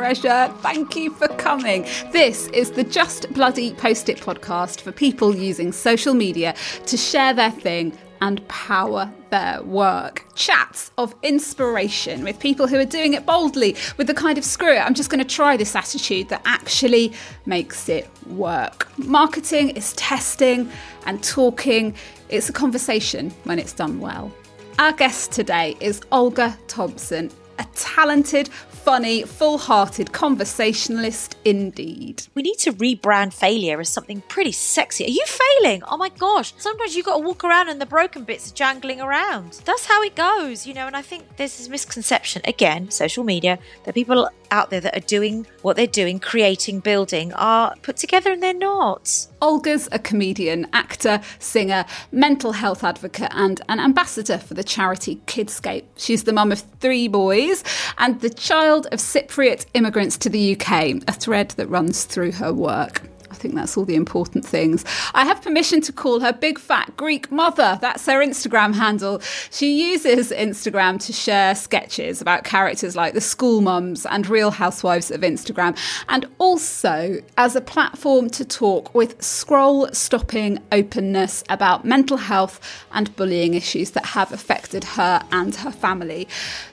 treasure. Thank you for coming. This is the Just Bloody Post It podcast for people using social media to share their thing and power their work. Chats of inspiration with people who are doing it boldly with the kind of screw it, I'm just going to try this attitude that actually makes it work. Marketing is testing and talking, it's a conversation when it's done well. Our guest today is Olga Thompson, a talented, funny, full hearted conversationalist indeed. We need to rebrand failure as something pretty sexy. Are you failing? Oh my gosh. Sometimes you've got to walk around and the broken bits are jangling around. That's how it goes, you know. And I think there's this misconception, again, social media, that people out there that are doing what they're doing, creating, building, are put together and they're not. Olga's a comedian, actor, singer, mental health advocate, and an ambassador for the charity Kidscape. She's the mum of three boys and the child of Cypriot immigrants to the UK, a thread that runs through her work. Think that's all the important things. I have permission to call her Big Fat Greek Mother. That's her Instagram handle. She uses Instagram to share sketches about characters like the school mums and real housewives of Instagram, and also as a platform to talk with scroll stopping openness about mental health and bullying issues that have affected her and her family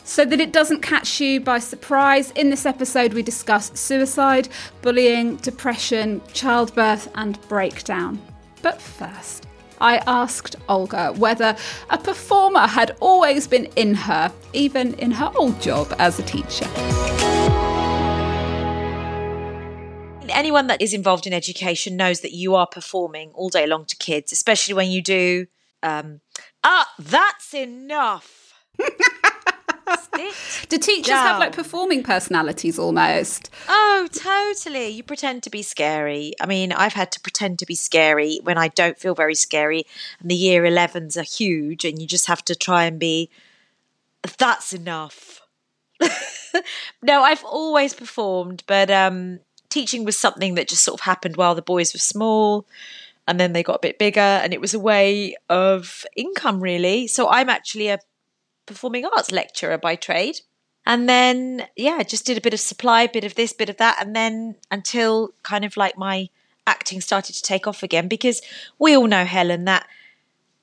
so that it doesn't catch you by surprise. In this episode, we discuss suicide, bullying, depression, childbirth, and breakdown. But first, I asked Olga whether a performer had always been in her, even in her old job as a teacher. Anyone that is involved in education knows that you are performing all day long to kids, especially when you do. Um, ah, that's enough. Do teachers down. have like performing personalities almost? Oh, totally. You pretend to be scary. I mean, I've had to pretend to be scary when I don't feel very scary. And the year 11s are huge, and you just have to try and be, that's enough. no, I've always performed, but um, teaching was something that just sort of happened while the boys were small and then they got a bit bigger and it was a way of income really so i'm actually a performing arts lecturer by trade. And then, yeah, just did a bit of supply, bit of this, bit of that. And then until kind of like my acting started to take off again, because we all know, Helen, that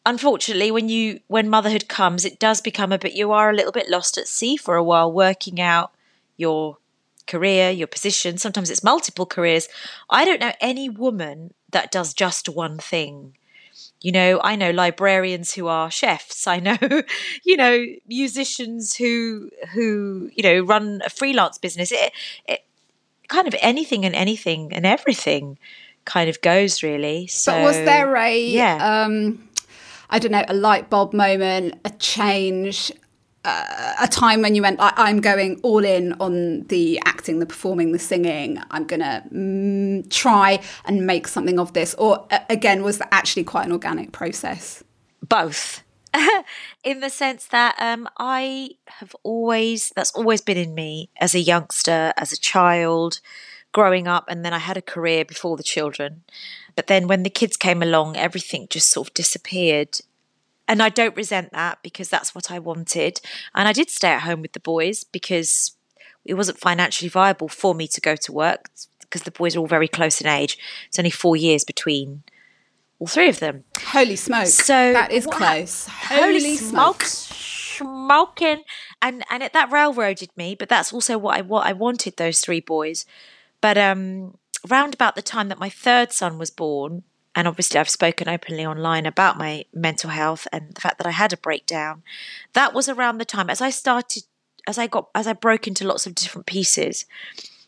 unfortunately when you when motherhood comes it does become a bit you are a little bit lost at sea for a while working out your career your position sometimes it's multiple careers i don't know any woman that does just one thing you know i know librarians who are chefs. I know you know musicians who who you know run a freelance business. It, it kind of anything and anything and everything kind of goes really. So but was there a yeah. um I don't know, a light bulb moment, a change, uh, a time when you went, I- am going all in on the acting, the performing, the singing. I'm going to mm, try and make something of this? Or uh, again, was that actually quite an organic process? Both. in the sense that um, I have always, that's always been in me as a youngster, as a child, growing up. And then I had a career before the children. But then when the kids came along, everything just sort of disappeared and I don't resent that because that's what I wanted. And I did stay at home with the boys because it wasn't financially viable for me to go to work because the boys are all very close in age. It's only four years between all three of them. Holy smoke! So that is close. Holy, Holy smoke. Smoking and and it, that railroaded me, but that's also what I what I wanted those three boys. But um, round about the time that my third son was born, and obviously I've spoken openly online about my mental health and the fact that I had a breakdown. That was around the time as I started as I got as I broke into lots of different pieces.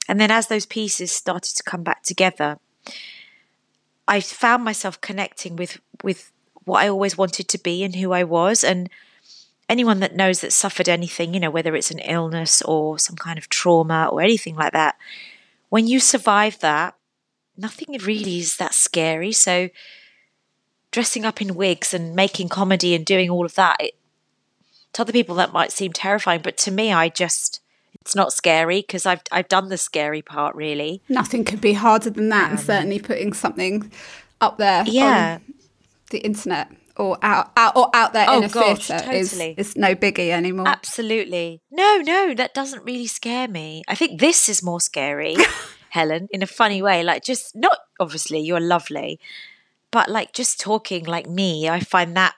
And then as those pieces started to come back together, I found myself connecting with with what I always wanted to be and who I was and anyone that knows that suffered anything, you know, whether it's an illness or some kind of trauma or anything like that, when you survive that, nothing really is that scary. So dressing up in wigs and making comedy and doing all of that, it, to other people that might seem terrifying, but to me, I just it's not scary because I've I've done the scary part really. Nothing could be harder than that, um, and certainly putting something up there, yeah, the internet or out, out or out there Oh, in a gosh, theatre is, is no biggie anymore. Absolutely. No, no, that doesn't really scare me. I think this is more scary, Helen, in a funny way. Like, just not obviously, you're lovely, but like just talking like me, I find that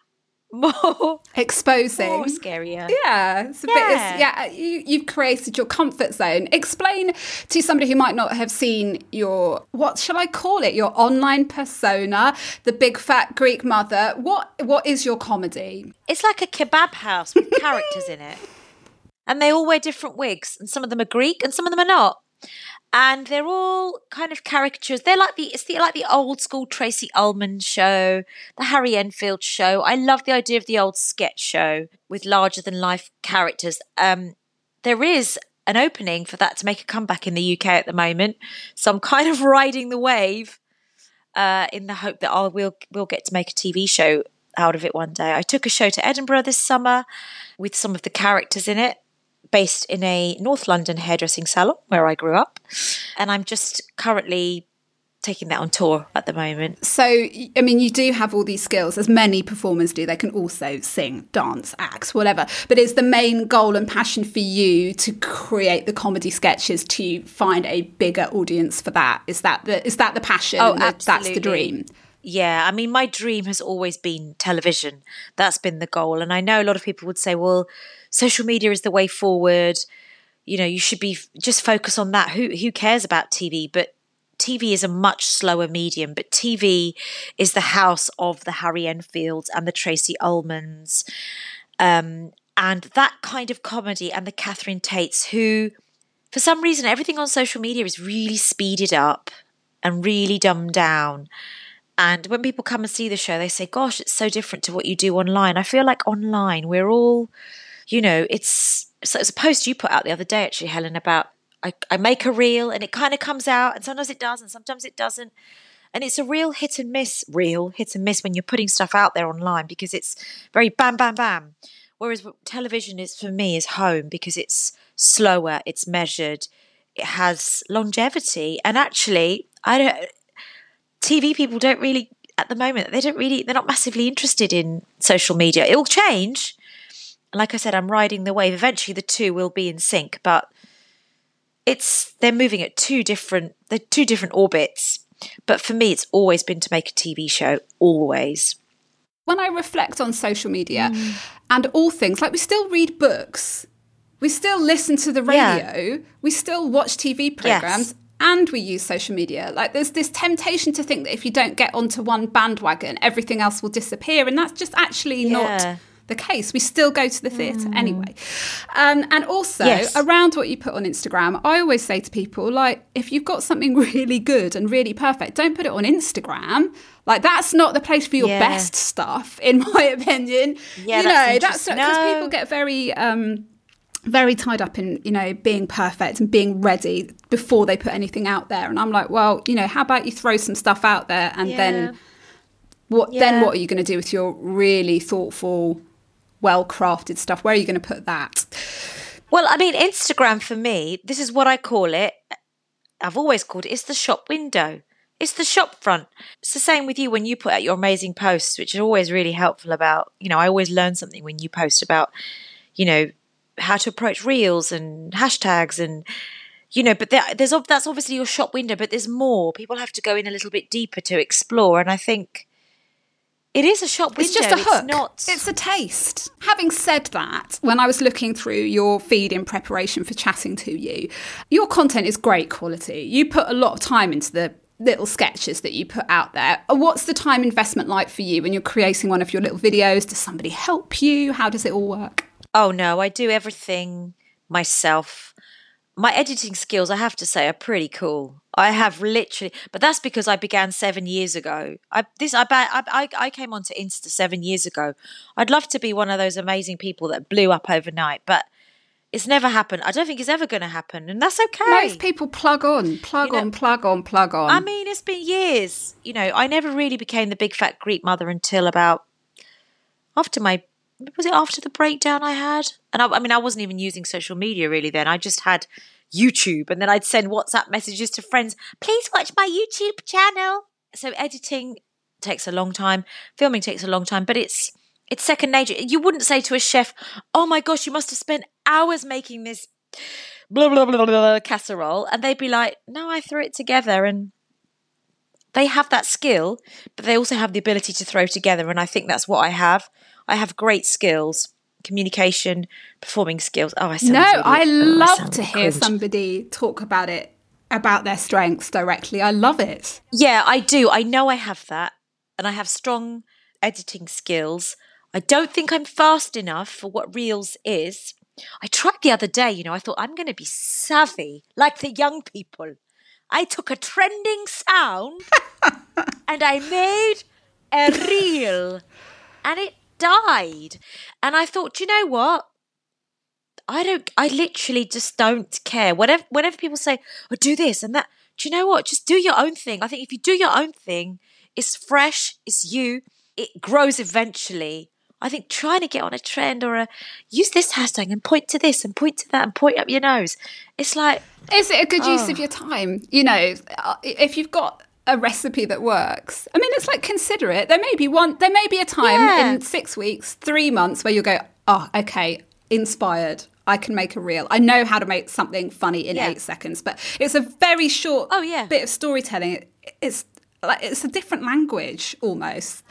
more, Exposing. more scarier. Yeah, it's a bit. Yeah. It's, yeah, you, you've created your comfort zone. Explain to somebody who might not have seen your what shall I call it? Your online persona, the big fat Greek mother. What what is your comedy? It's like a kebab house with characters in it. And they all wear different wigs, and some of them are Greek and some of them are not. And they're all kind of caricatures. They're like the it's the like the old school Tracey Ullman show, the Harry Enfield show. I love the idea of the old sketch show with larger than life characters. Um, there is an opening for that to make a comeback in the UK at the moment. So I'm kind of riding the wave uh, in the hope that I'll we'll we'll get to make a TV show out of it one day. I took a show to Edinburgh this summer with some of the characters in it, based in a North London hairdressing salon where I grew up, and I'm just currently taking that on tour at the moment. So, I mean, you do have all these skills, as many performers do. They can also sing, dance, act, whatever. But is the main goal and passion for you to create the comedy sketches to find a bigger audience for that? Is that the is that the passion? Oh, That- That's the dream. Yeah, I mean, my dream has always been television. That's been the goal. And I know a lot of people would say, well, social media is the way forward. You know, you should be just focus on that. Who who cares about TV? But TV is a much slower medium. But TV is the house of the Harry Enfields and the Tracey Ullmans, um, and that kind of comedy, and the Catherine Tates, who, for some reason, everything on social media is really speeded up and really dumbed down. And when people come and see the show, they say, Gosh, it's so different to what you do online. I feel like online, we're all, you know, it's, so it's a post you put out the other day, actually, Helen, about I, I make a reel and it kind of comes out, and sometimes it does, and sometimes it doesn't. And it's a real hit and miss, real hit and miss when you're putting stuff out there online because it's very bam, bam, bam. Whereas television is for me is home because it's slower, it's measured, it has longevity. And actually, I don't, TV people don't really at the moment they don't really they're not massively interested in social media. It will change. Like I said, I'm riding the wave. Eventually the two will be in sync, but it's they're moving at two different they're two different orbits. But for me it's always been to make a TV show. Always. When I reflect on social media Mm. and all things, like we still read books, we still listen to the Yeah. radio, we still watch TV programs. Yes. And we use social media. Like, there's this temptation to think that if you don't get onto one bandwagon, everything else will disappear. And that's just actually Yeah. not the case. We still go to the theatre anyway. Um, and also, Yes. around what you put on Instagram, I always say to people, like, if you've got something really good and really perfect, don't put it on Instagram. Like, that's not the place for your Yeah. best stuff, in my opinion. Yeah, you that's know, that's because No. people get very. Um, very tied up in you know being perfect and being ready before they put anything out there and i'm like well you know how about you throw some stuff out there and Yeah. then what then what are you going to do with your really thoughtful well crafted stuff where are you going to put that Well, I mean, Instagram for me, this is what I call it. I've always called it. It's the shop window. It's the shop front. It's the same with you when you put out your amazing posts, which are always really helpful about, you know, I always learn something when you post about, you know, how to approach reels and hashtags and, you know, but there, there's that's obviously your shop window, but there's more. People have to go in a little bit deeper to explore. And I think it is a shop window. it's just a hook not. it's a taste having said that when i was looking through your feed in preparation for chatting to you your content is great quality you put a lot of time into the little sketches that you put out there what's the time investment like for you when you're creating one of your little videos does somebody help you how does it all work Oh no, I do everything myself. My editing skills, I have to say, are pretty cool. I have literally, but that's because I began seven years ago. I this I I, I came onto Insta seven years ago. I'd love to be one of those amazing people that blew up overnight, but it's never happened. I don't think it's ever going to happen, and that's okay. most people plug on plug You know- on plug on plug on I mean, it's been years. You know, I never really became the big fat Greek mother until about after my was it after the breakdown I had? And I, I mean, I wasn't even using social media really then. I just had YouTube, and then I'd send WhatsApp messages to friends. Please watch my YouTube channel. So editing takes a long time, filming takes a long time, but it's it's second nature. You wouldn't say to a chef, "Oh my gosh, you must have spent hours making this blah blah blah blah, blah casserole," and they'd be like, "No, I threw it together." And they have that skill, but they also have the ability to throw together, and I think that's what I have. I have great skills, communication, performing skills. Oh, I sound no, really, I oh, love to hear cringe. somebody talk about it about their strengths directly. I love it. Yeah, I do. I know I have that, and I have strong editing skills. I don't think I'm fast enough for what Reels is. I tried the other day, you know, I thought I'm going to be savvy like the young people. I took a trending sound and I made a reel and it died. And I thought, you know what? I don't, I literally just don't care. Whatever, whenever people say, oh, do this and that, do you know what? Just do your own thing. I think if you do your own thing, it's fresh, it's you, it grows eventually. I think trying to get on a trend or a use this hashtag and point to this and point to that and point up your nose. It's like, Is it a good use Oh. of your time? You know, uh, if you've got a recipe that works, I mean, it's like consider it. There may be one, there may be a time Yeah. in six weeks, three months where you'll go, oh, okay, inspired. I can make a reel. I know how to make something funny in Yeah. eight seconds, but it's a very short Oh, yeah. bit of storytelling. It's like it's a different language almost.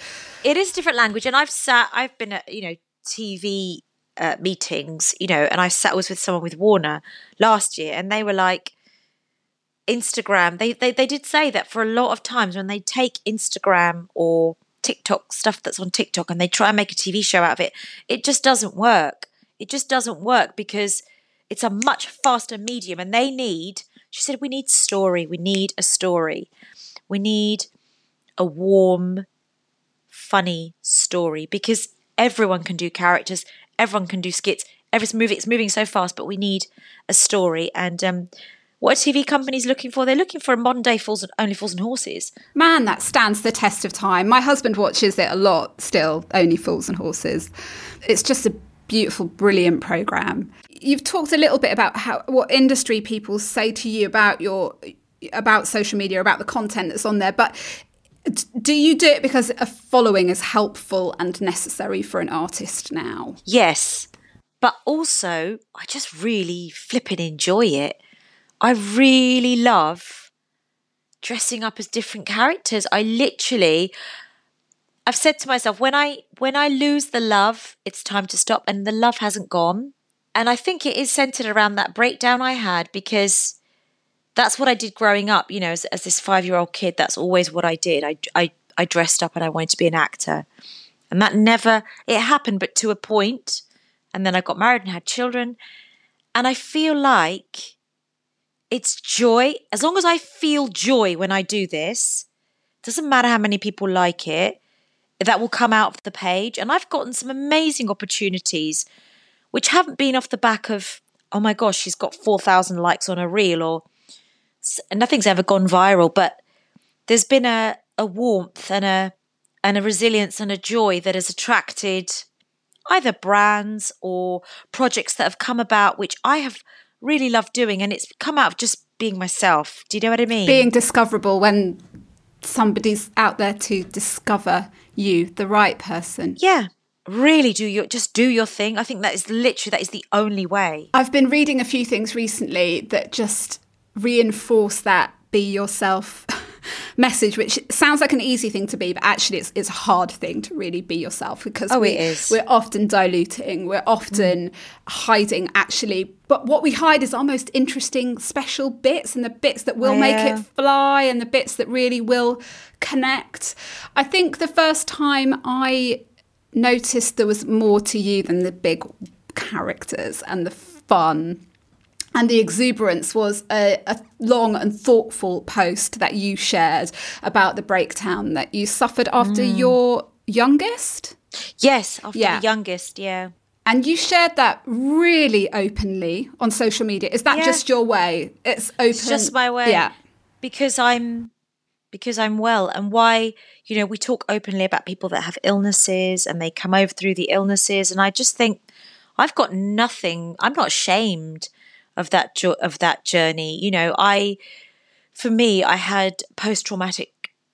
it is a different language and i've sat i've been at you know tv uh, meetings you know and i sat was with someone with warner last year and they were like instagram they, they they did say that for a lot of times when they take instagram or tiktok stuff that's on tiktok and they try and make a tv show out of it it just doesn't work it just doesn't work because it's a much faster medium and they need she said we need story we need a story we need a warm funny story because everyone can do characters, everyone can do skits. every movie it's moving so fast, but we need a story. And um, what are TV companies looking for? They're looking for a modern day Fools and Only Fools and Horses. Man, that stands the test of time. My husband watches it a lot still, Only Fools and Horses. It's just a beautiful, brilliant program. You've talked a little bit about how what industry people say to you about your about social media, about the content that's on there, but do you do it because a following is helpful and necessary for an artist now? Yes, but also I just really flipping enjoy it. I really love dressing up as different characters. I literally I've said to myself when I when I lose the love, it's time to stop and the love hasn't gone. And I think it is centered around that breakdown I had because that's what I did growing up, you know, as, as this 5-year-old kid, that's always what I did. I I I dressed up and I wanted to be an actor. And that never it happened but to a point. point and then I got married and had children and I feel like it's joy. As long as I feel joy when I do this doesn't matter how many people like it that will come out of the page. And I've gotten some amazing opportunities which haven't been off the back of oh my gosh she's got 4000 likes on a reel or nothing's ever gone viral. But there's been a a warmth and a and a resilience and a joy that has attracted either brands or projects that have come about which I have really love doing and it's come out of just being myself. Do you know what I mean? Being discoverable when somebody's out there to discover you, the right person. yeah. Really do your just do your thing. I think that is literally that is the only way. I've been reading a few things recently that just reinforce that be yourself message, which sounds like an easy thing to be, but actually it's, it's a hard thing to really be yourself because Oh, we, it is. we're often diluting, we're often hiding actually. But what we hide is our most interesting special bits and the bits that will make it fly and the bits that really will connect. I think the first time I noticed there was more to you than the big characters and the fun and the exuberance was a, a long and thoughtful post that you shared about the breakdown that you suffered after mm. your youngest. Yes, after Yeah. the youngest, yeah. And you shared that really openly on social media. Is that Yeah. just your way? It's open. It's just my way. Yeah. Because I'm because I'm well and why you know we talk openly about people that have illnesses and they come over through the illnesses and I just think I've got nothing I'm not ashamed of that jo- of that journey you know I for me I had post traumatic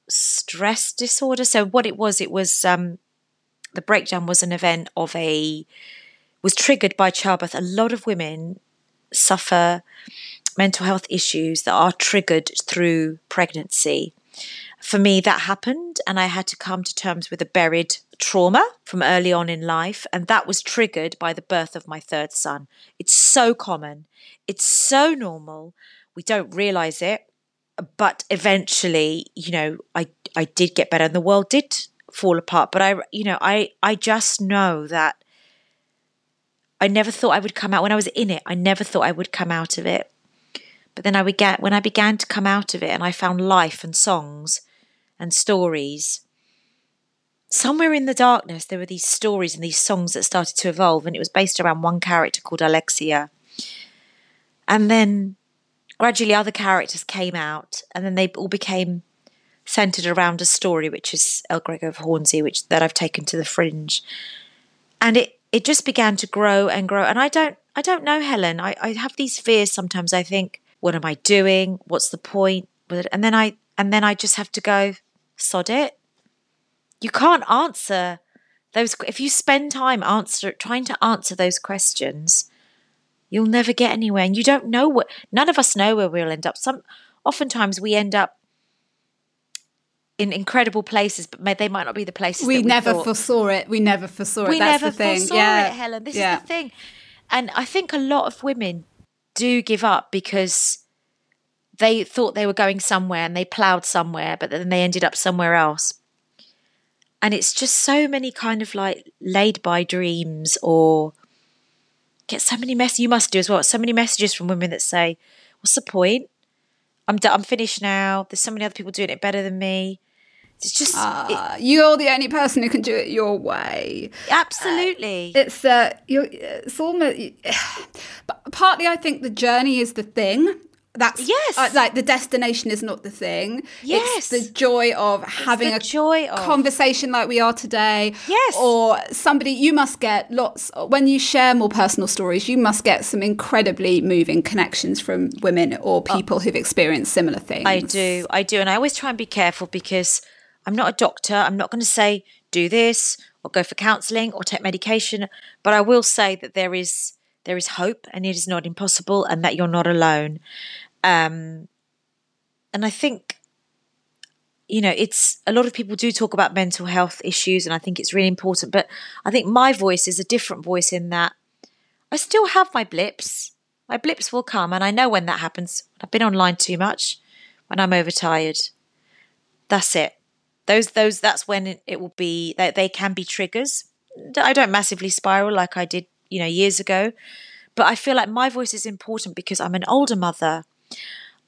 stress disorder. So what it was, it was um, the breakdown was an event of a was triggered by childbirth. A lot of women suffer mental health issues that are triggered through pregnancy. For me, that happened, and I had to come to terms with a buried trauma from early on in life, and that was triggered by the birth of my third son. It's so common, it's so normal. We don't realize it, but eventually, you know, I I did get better, and the world did fall apart. But I, you know, I I just know that I never thought I would come out when I was in it. I never thought I would come out of it. But then I would get, when I began to come out of it, and I found life and songs and stories. Somewhere in the darkness, there were these stories and these songs that started to evolve, and it was based around one character called Alexia. And then gradually, other characters came out, and then they all became centered around a story, which is El Grego of Hornsey, which that I've taken to the fringe, and it it just began to grow and grow. And I don't I don't know, Helen. I, I have these fears sometimes. I think what am I doing? What's the point? And then I and then I just have to go, sod it. You can't answer those if you spend time answer trying to answer those questions, you'll never get anywhere. And you don't know what none of us know where we'll end up. Some oftentimes we end up in incredible places, but may, they might not be the places we, we never thought. foresaw it. We never foresaw it. We That's never the thing. foresaw yeah. it, Helen. This yeah. is the thing, and I think a lot of women do give up because they thought they were going somewhere and they ploughed somewhere, but then they ended up somewhere else. And it's just so many kind of like laid by dreams or get so many messages. You must do as well. So many messages from women that say, "What's the point? I'm d- I'm finished now. There's so many other people doing it better than me." It's just uh, you're the only person who can do it your way. Absolutely. Uh, it's uh, you're, it's almost. But partly, I think the journey is the thing. That's yes. Uh, like the destination is not the thing. Yes. It's the joy of having a joy of. conversation like we are today. Yes. Or somebody you must get lots when you share more personal stories. You must get some incredibly moving connections from women or people oh. who've experienced similar things. I do. I do, and I always try and be careful because I'm not a doctor. I'm not going to say do this or go for counselling or take medication, but I will say that there is there is hope and it is not impossible and that you're not alone. Um, and I think, you know, it's a lot of people do talk about mental health issues, and I think it's really important. But I think my voice is a different voice in that I still have my blips. My blips will come, and I know when that happens. I've been online too much, when I'm overtired. That's it. Those, those. That's when it, will be. They, they can be triggers. I don't massively spiral like I did, you know, years ago. But I feel like my voice is important because I'm an older mother.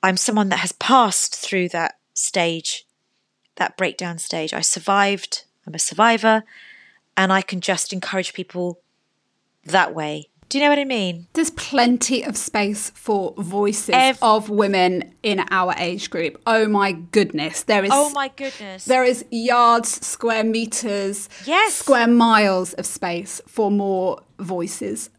I'm someone that has passed through that stage, that breakdown stage. I survived. I'm a survivor. And I can just encourage people that way. Do you know what I mean? There's plenty of space for voices Ev- of women in our age group. Oh my goodness. There is Oh my goodness. There is yards, square meters, yes. square miles of space for more voices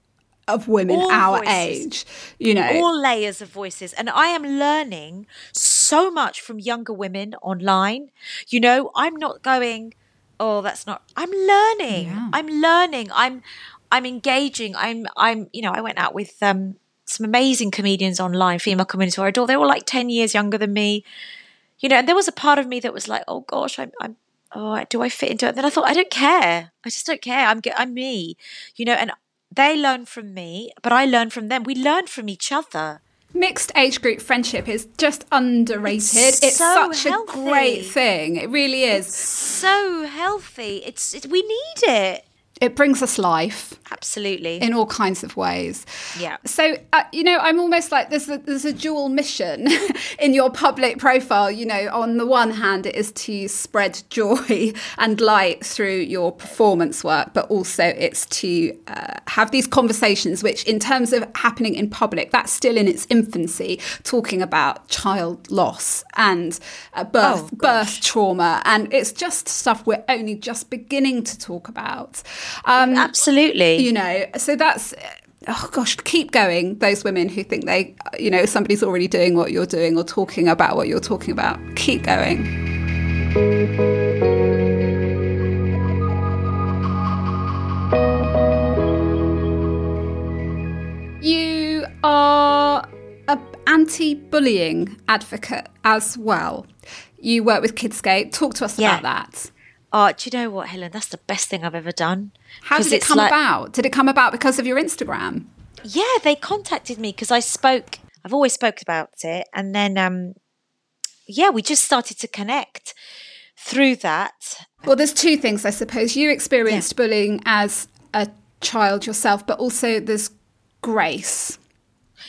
of women all our voices. age you know. All layers of voices. And i am learning so much from younger women online. You know i'm not going oh that's not i'm learning. Yeah. i'm learning. I'm i'm engaging. I'm i'm you know i went out with um some amazing comedians online female comedians who i adore. They were like 10 years younger than me. You know and there was a part of me that was like oh gosh i'm, I'm oh do i fit into it then i thought i don't care i just don't care i'm i'm me you know and they learn from me, but I learn from them. We learn from each other. Mixed age group friendship is just underrated. It's, it's so such healthy. a great thing. It really is. It's so healthy. It's it, we need it. It brings us life. Absolutely. In all kinds of ways. Yeah. So, uh, you know, I'm almost like there's a, there's a dual mission in your public profile. You know, on the one hand, it is to spread joy and light through your performance work, but also it's to uh, have these conversations, which, in terms of happening in public, that's still in its infancy, talking about child loss and uh, birth, oh, birth trauma. And it's just stuff we're only just beginning to talk about. Um, Absolutely. You know, so that's oh gosh, keep going. Those women who think they, you know, somebody's already doing what you're doing or talking about what you're talking about, keep going. You are a anti-bullying advocate as well. You work with Kidscape. Talk to us Yeah. about that. Oh, do you know what, Helen? That's the best thing I've ever done. How did it come like- about? Did it come about because of your Instagram? Yeah, they contacted me because I spoke. I've always spoke about it, and then um, yeah, we just started to connect through that. Well, there's two things, I suppose. You experienced bullying as a child yourself, but also there's Grace.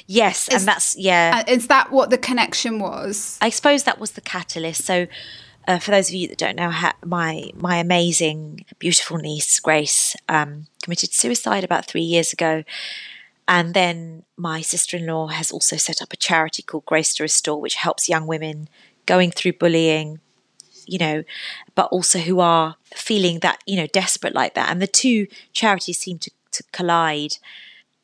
Yes, Is- and that's yeah. Uh, Is that what the connection was? I suppose that was the catalyst. So, uh, for those of you that don't know, my my amazing, beautiful niece Grace um, committed suicide about three years ago, and then my sister-in-law has also set up a charity called Grace to Restore, which helps young women going through bullying, you know, but also who are feeling that you know desperate like that, and the two charities seem to, to collide.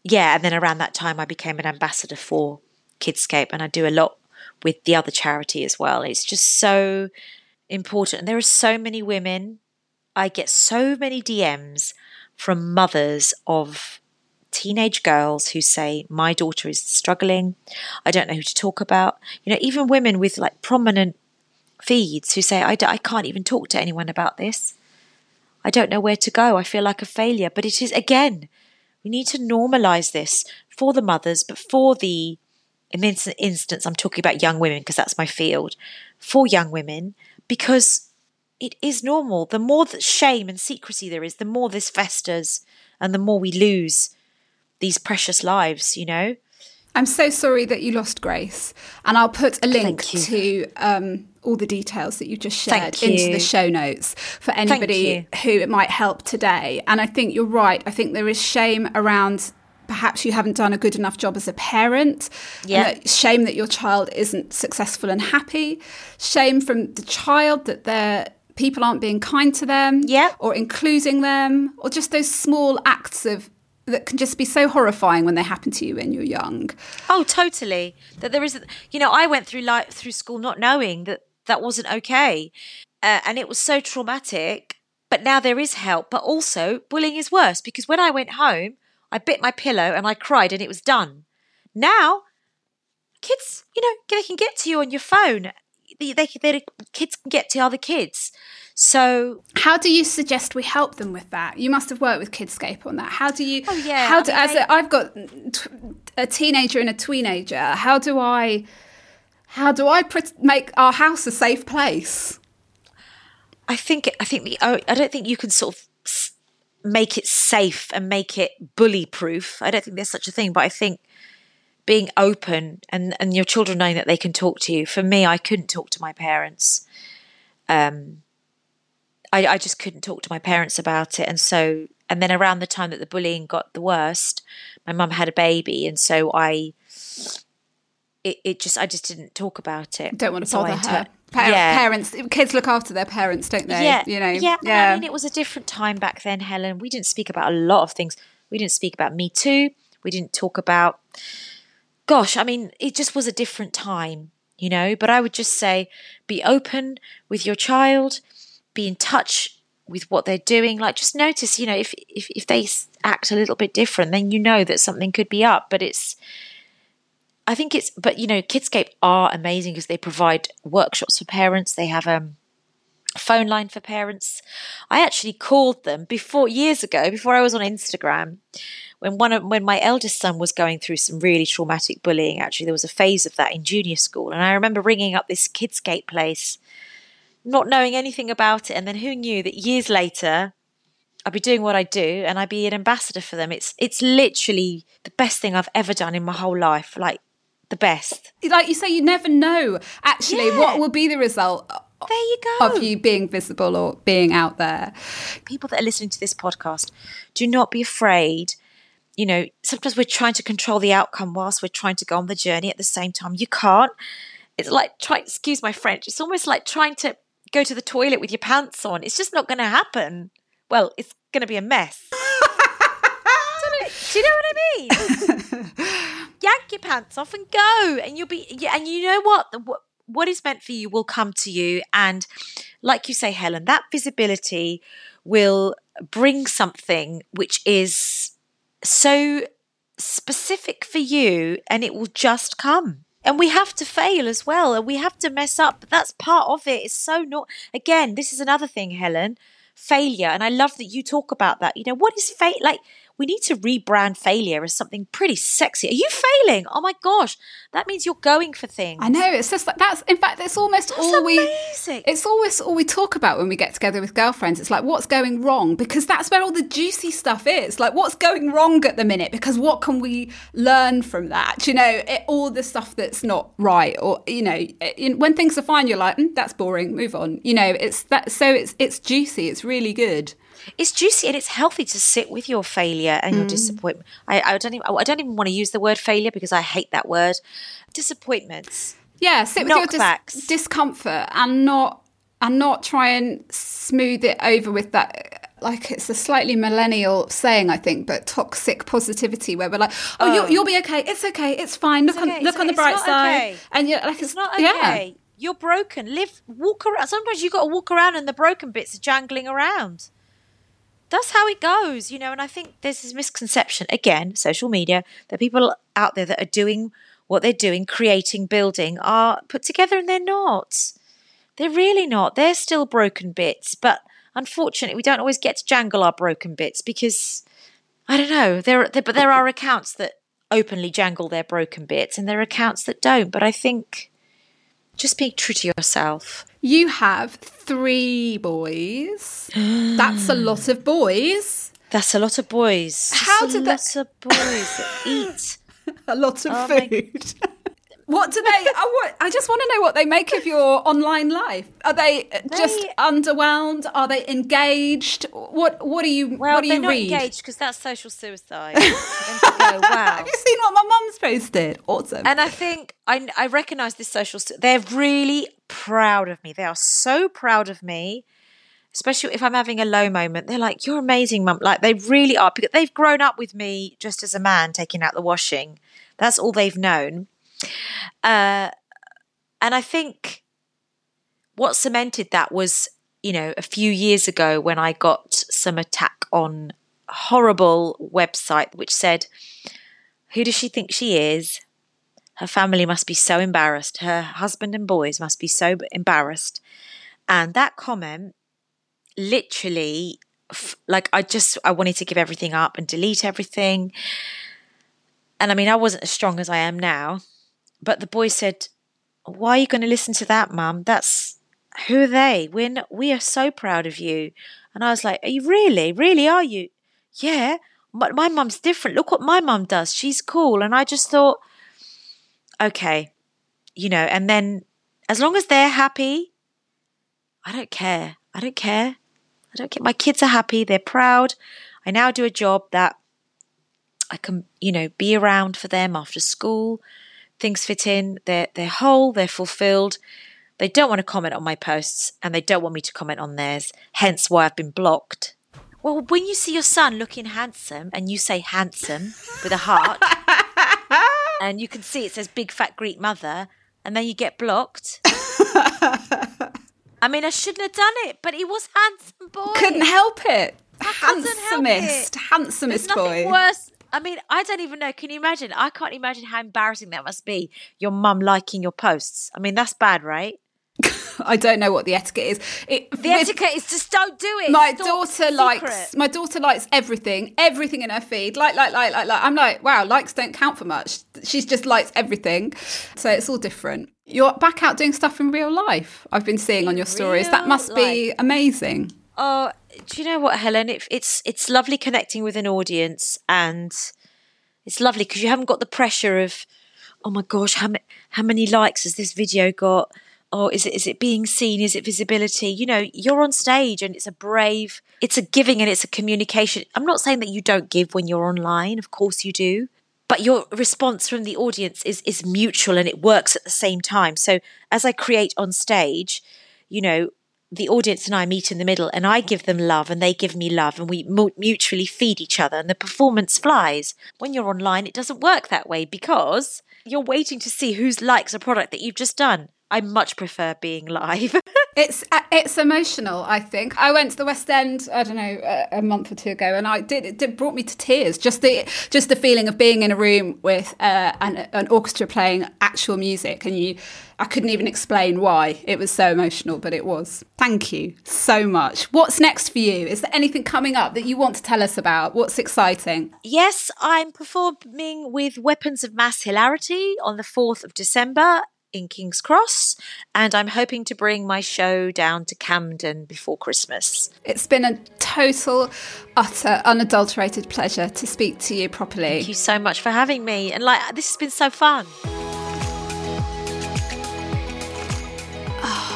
Yeah, and then around that time, I became an ambassador for Kidscape, and I do a lot with the other charity as well. It's just so important. And there are so many women. I get so many DMs from mothers of teenage girls who say, My daughter is struggling. I don't know who to talk about. You know, even women with like prominent feeds who say, I, d- I can't even talk to anyone about this. I don't know where to go. I feel like a failure. But it is, again, we need to normalize this for the mothers, but for the, in this instance, I'm talking about young women because that's my field, for young women, because it is normal. The more that shame and secrecy there is, the more this festers and the more we lose these precious lives, you know? I'm so sorry that you lost Grace, and I'll put a link to um, all the details that you just shared Thank into the show notes for anybody who it might help today. And I think you're right. I think there is shame around perhaps you haven't done a good enough job as a parent. Yeah. that- shame that your child isn't successful and happy. Shame from the child that their people aren't being kind to them. Yeah. Or including them, or just those small acts of that can just be so horrifying when they happen to you when you're young. Oh, totally. That there is, you know, I went through life through school not knowing that that wasn't okay, uh, and it was so traumatic. But now there is help. But also, bullying is worse because when I went home, I bit my pillow and I cried, and it was done. Now, kids, you know, they can get to you on your phone. They, they, they kids can get to other kids. So How do you suggest we help them with that? You must have worked with Kidscape on that. How do you? Oh, yeah. How I do, mean, as I've got a teenager and a teenager. How do I? How do I put, make our house a safe place? I think I think the I don't think you can sort of make it safe and make it bully proof. I don't think there's such a thing, but I think being open and and your children knowing that they can talk to you. For me, I couldn't talk to my parents. Um, I I just couldn't talk to my parents about it, and so and then around the time that the bullying got the worst, my mum had a baby, and so I. It, it just I just didn't talk about it. Don't want to So bother inter- her. Yeah. Parents, kids look after their parents, don't they? Yeah, you know. yeah. and I mean, it was a different time back then, Helen. We didn't speak about a lot of things. We didn't speak about Me Too. We didn't talk about, gosh, I mean, it just was a different time, you know. But I would just say, be open with your child, be in touch with what they're doing. Like, just notice, you know, if if if they act a little bit different, then you know that something could be up. But it's I think it's, but you know, Kidscape are amazing because they provide workshops for parents. They have um, a phone line for parents. I actually called them before years ago, before I was on Instagram, when one of when my eldest son was going through some really traumatic bullying. Actually, there was a phase of that in junior school, and I remember ringing up this Kidscape place, not knowing anything about it, and then who knew that years later. I'd be doing what I do and I'd be an ambassador for them. It's it's literally the best thing I've ever done in my whole life. Like the best. like you say, you never know actually Yeah. what will be the result There you go. of you being visible or being out there. people that are listening to this podcast, do not be afraid. You know, sometimes we're trying to control the outcome whilst we're trying to go on the journey at the same time. You can't. It's like try excuse my French, it's almost like trying to go to the toilet with your pants on. It's just not gonna happen. Well, it's gonna be a mess. Do you know what I mean? Yank your pants off and go, and you'll be. And you know what? What is meant for you will come to you. And like you say, Helen, that visibility will bring something which is so specific for you and it will just come. And we have to fail as well and we have to mess up. But that's part of it. It's so not, again, this is another thing, Helen failure. And I love that you talk about that. You know, what is fate Like, we need to rebrand failure as something pretty sexy. Are you failing? Oh my gosh, that means you're going for things. I know. It's just like that's. In fact, it's almost That's all we. It's always all we talk about when we get together with girlfriends. It's like what's going wrong because that's where all the juicy stuff is. Like what's going wrong at the minute because what can we learn from that? You know, it, all the stuff that's not right or you know, in, when things are fine, you're like mm, that's boring. Move on. You know, it's that. So it's it's juicy. It's really good. It's juicy and it's healthy to sit with your failure and Mm. your disappointment. I, I don't even I don't even want to use the word failure because I hate that word. Disappointments. Yeah, sit with your dis- discomfort and not and not try and smooth it over with that. Like it's a slightly millennial saying, I think, but toxic positivity, where we're like, "Oh, Oh. You'll, you'll be okay. It's okay. It's fine. Look It's on look it's on the bright it's not side." okay. And you're like, It's not yeah. okay. You're broken. Live, walk around. Sometimes you've got to walk around and the broken bits are jangling around. That's how it goes, you know. And I think there's this misconception again, social media, that people out there that are doing what they're doing, creating, building, are put together, and they're not. They're really not. They're still broken bits, but unfortunately, we don't always get to jangle our broken bits because I don't know. There, there, but there are accounts that openly jangle their broken bits, and there are accounts that don't. But I think just being true to yourself. You have three boys. That's a lot of boys. That's a lot of boys. How That's a did that- lot of boys that eat? A lot of Oh my- food. What do they? I, want, I just want to know what they make of your online life. Are they just They- underwhelmed? Are they engaged? What What do you Well, What do they're you not read? engaged because that's social suicide. For them to go, wow. Have you seen what my mum's posted? Awesome. And I think I, I recognize this social. st- They're really proud of me. They are so proud of me, especially if I'm having a low moment. They're like, "You're amazing, mum." Like they really are because they've grown up with me just as a man taking out the washing. That's all they've known. Uh, and I think what cemented that was, you know, a few years ago when I got some attack on horrible website which said, "Who does she think she is?" Her family must be so embarrassed. Her husband and boys must be so embarrassed. And that comment literally, like, I just, I wanted to give everything up and delete everything. And I mean, I wasn't as strong as I am now. But the boy said, Why are you going to listen to that, mum? That's, who are they? We're not, we are so proud of you. And I was like, Are you really? Really, are you? Yeah. My, my mum's different. Look what my mum does. She's cool. And I just thought, okay, you know, and then as long as they're happy, I don't care. I don't care. I don't care. My kids are happy. They're proud. I now do a job that I can, you know, be around for them after school. Things fit in. They're they're whole. They're fulfilled. They don't want to comment on my posts, and they don't want me to comment on theirs. Hence, why I've been blocked. Well, when you see your son looking handsome, and you say handsome with a heart, and you can see it says big fat Greek mother, and then you get blocked. I mean, I shouldn't have done it, but he was handsome boy. Couldn't help it. help handsomest, it. handsomest There's nothing boy. worse. I mean, I don't even know. Can you imagine? I can't imagine how embarrassing that must be. Your mum liking your posts. I mean, that's bad, right? I don't know what the etiquette is. It, The etiquette is just don't do it. my daughter Secret. likes my daughter likes everything everything in her feed like like like like like i'm like wow likes don't count for much she's just likes everything so it's all different you're back out doing stuff in real life i've been seeing on your stories that must be amazing Oh, do you know what, Helen? It, it's it's lovely connecting with an audience, and it's lovely because you haven't got the pressure of, oh my gosh, how how many likes has this video got? Oh, is it is it being seen? Is it visibility? You know, you're on stage, and it's a brave, it's a giving, and it's a communication. I'm not saying that you don't give when you're online. Of course you do. But your response from the audience is is mutual and it works at the same time. So as I create on stage, you know, the audience and I meet in the middle, and I give them love, and they give me love, and we mutually feed each other, and the performance flies. When you're online, it doesn't work that way because you're waiting to see whose likes a product that you've just done. I much prefer being live. It's uh, it's emotional. I think I went to the West End. I don't know a, a month or two ago, and I did it, it. brought me to tears. Just the just the feeling of being in a room with uh, an, an orchestra playing actual music, and you. I couldn't even explain why it was so emotional, but it was. Thank you so much. What's next for you? Is there anything coming up that you want to tell us about? What's exciting? Yes, I'm performing with Weapons of Mass Hilarity on the 4th of December in King's Cross, and I'm hoping to bring my show down to Camden before Christmas. It's been a total, utter, unadulterated pleasure to speak to you properly. Thank you so much for having me, and like this has been so fun.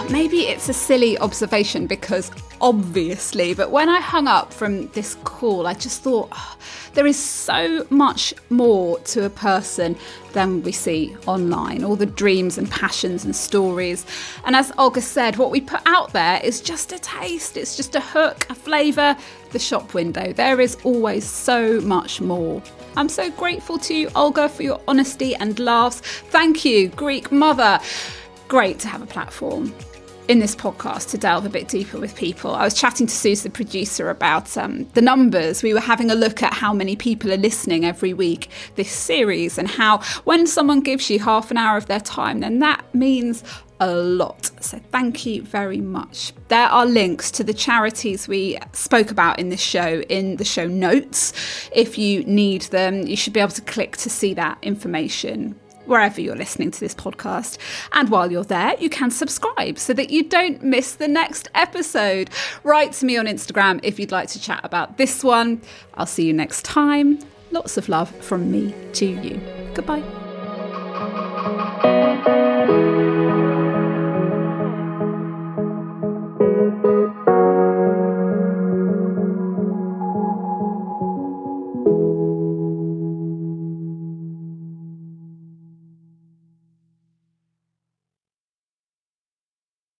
Maybe it's a silly observation because obviously, but when I hung up from this call, I just thought oh, there is so much more to a person than we see online, all the dreams and passions and stories. And as Olga said, what we put out there is just a taste, it's just a hook, a flavour, the shop window. There is always so much more. I'm so grateful to you, Olga, for your honesty and laughs. Thank you, Greek mother. Great to have a platform in this podcast to delve a bit deeper with people. I was chatting to Suze, the producer, about um, the numbers. We were having a look at how many people are listening every week this series, and how when someone gives you half an hour of their time, then that means a lot. So thank you very much. There are links to the charities we spoke about in this show in the show notes. If you need them, you should be able to click to see that information wherever you're listening to this podcast. And while you're there, you can subscribe so that you don't miss the next episode. Write to me on Instagram if you'd like to chat about this one. I'll see you next time. Lots of love from me to you. Goodbye.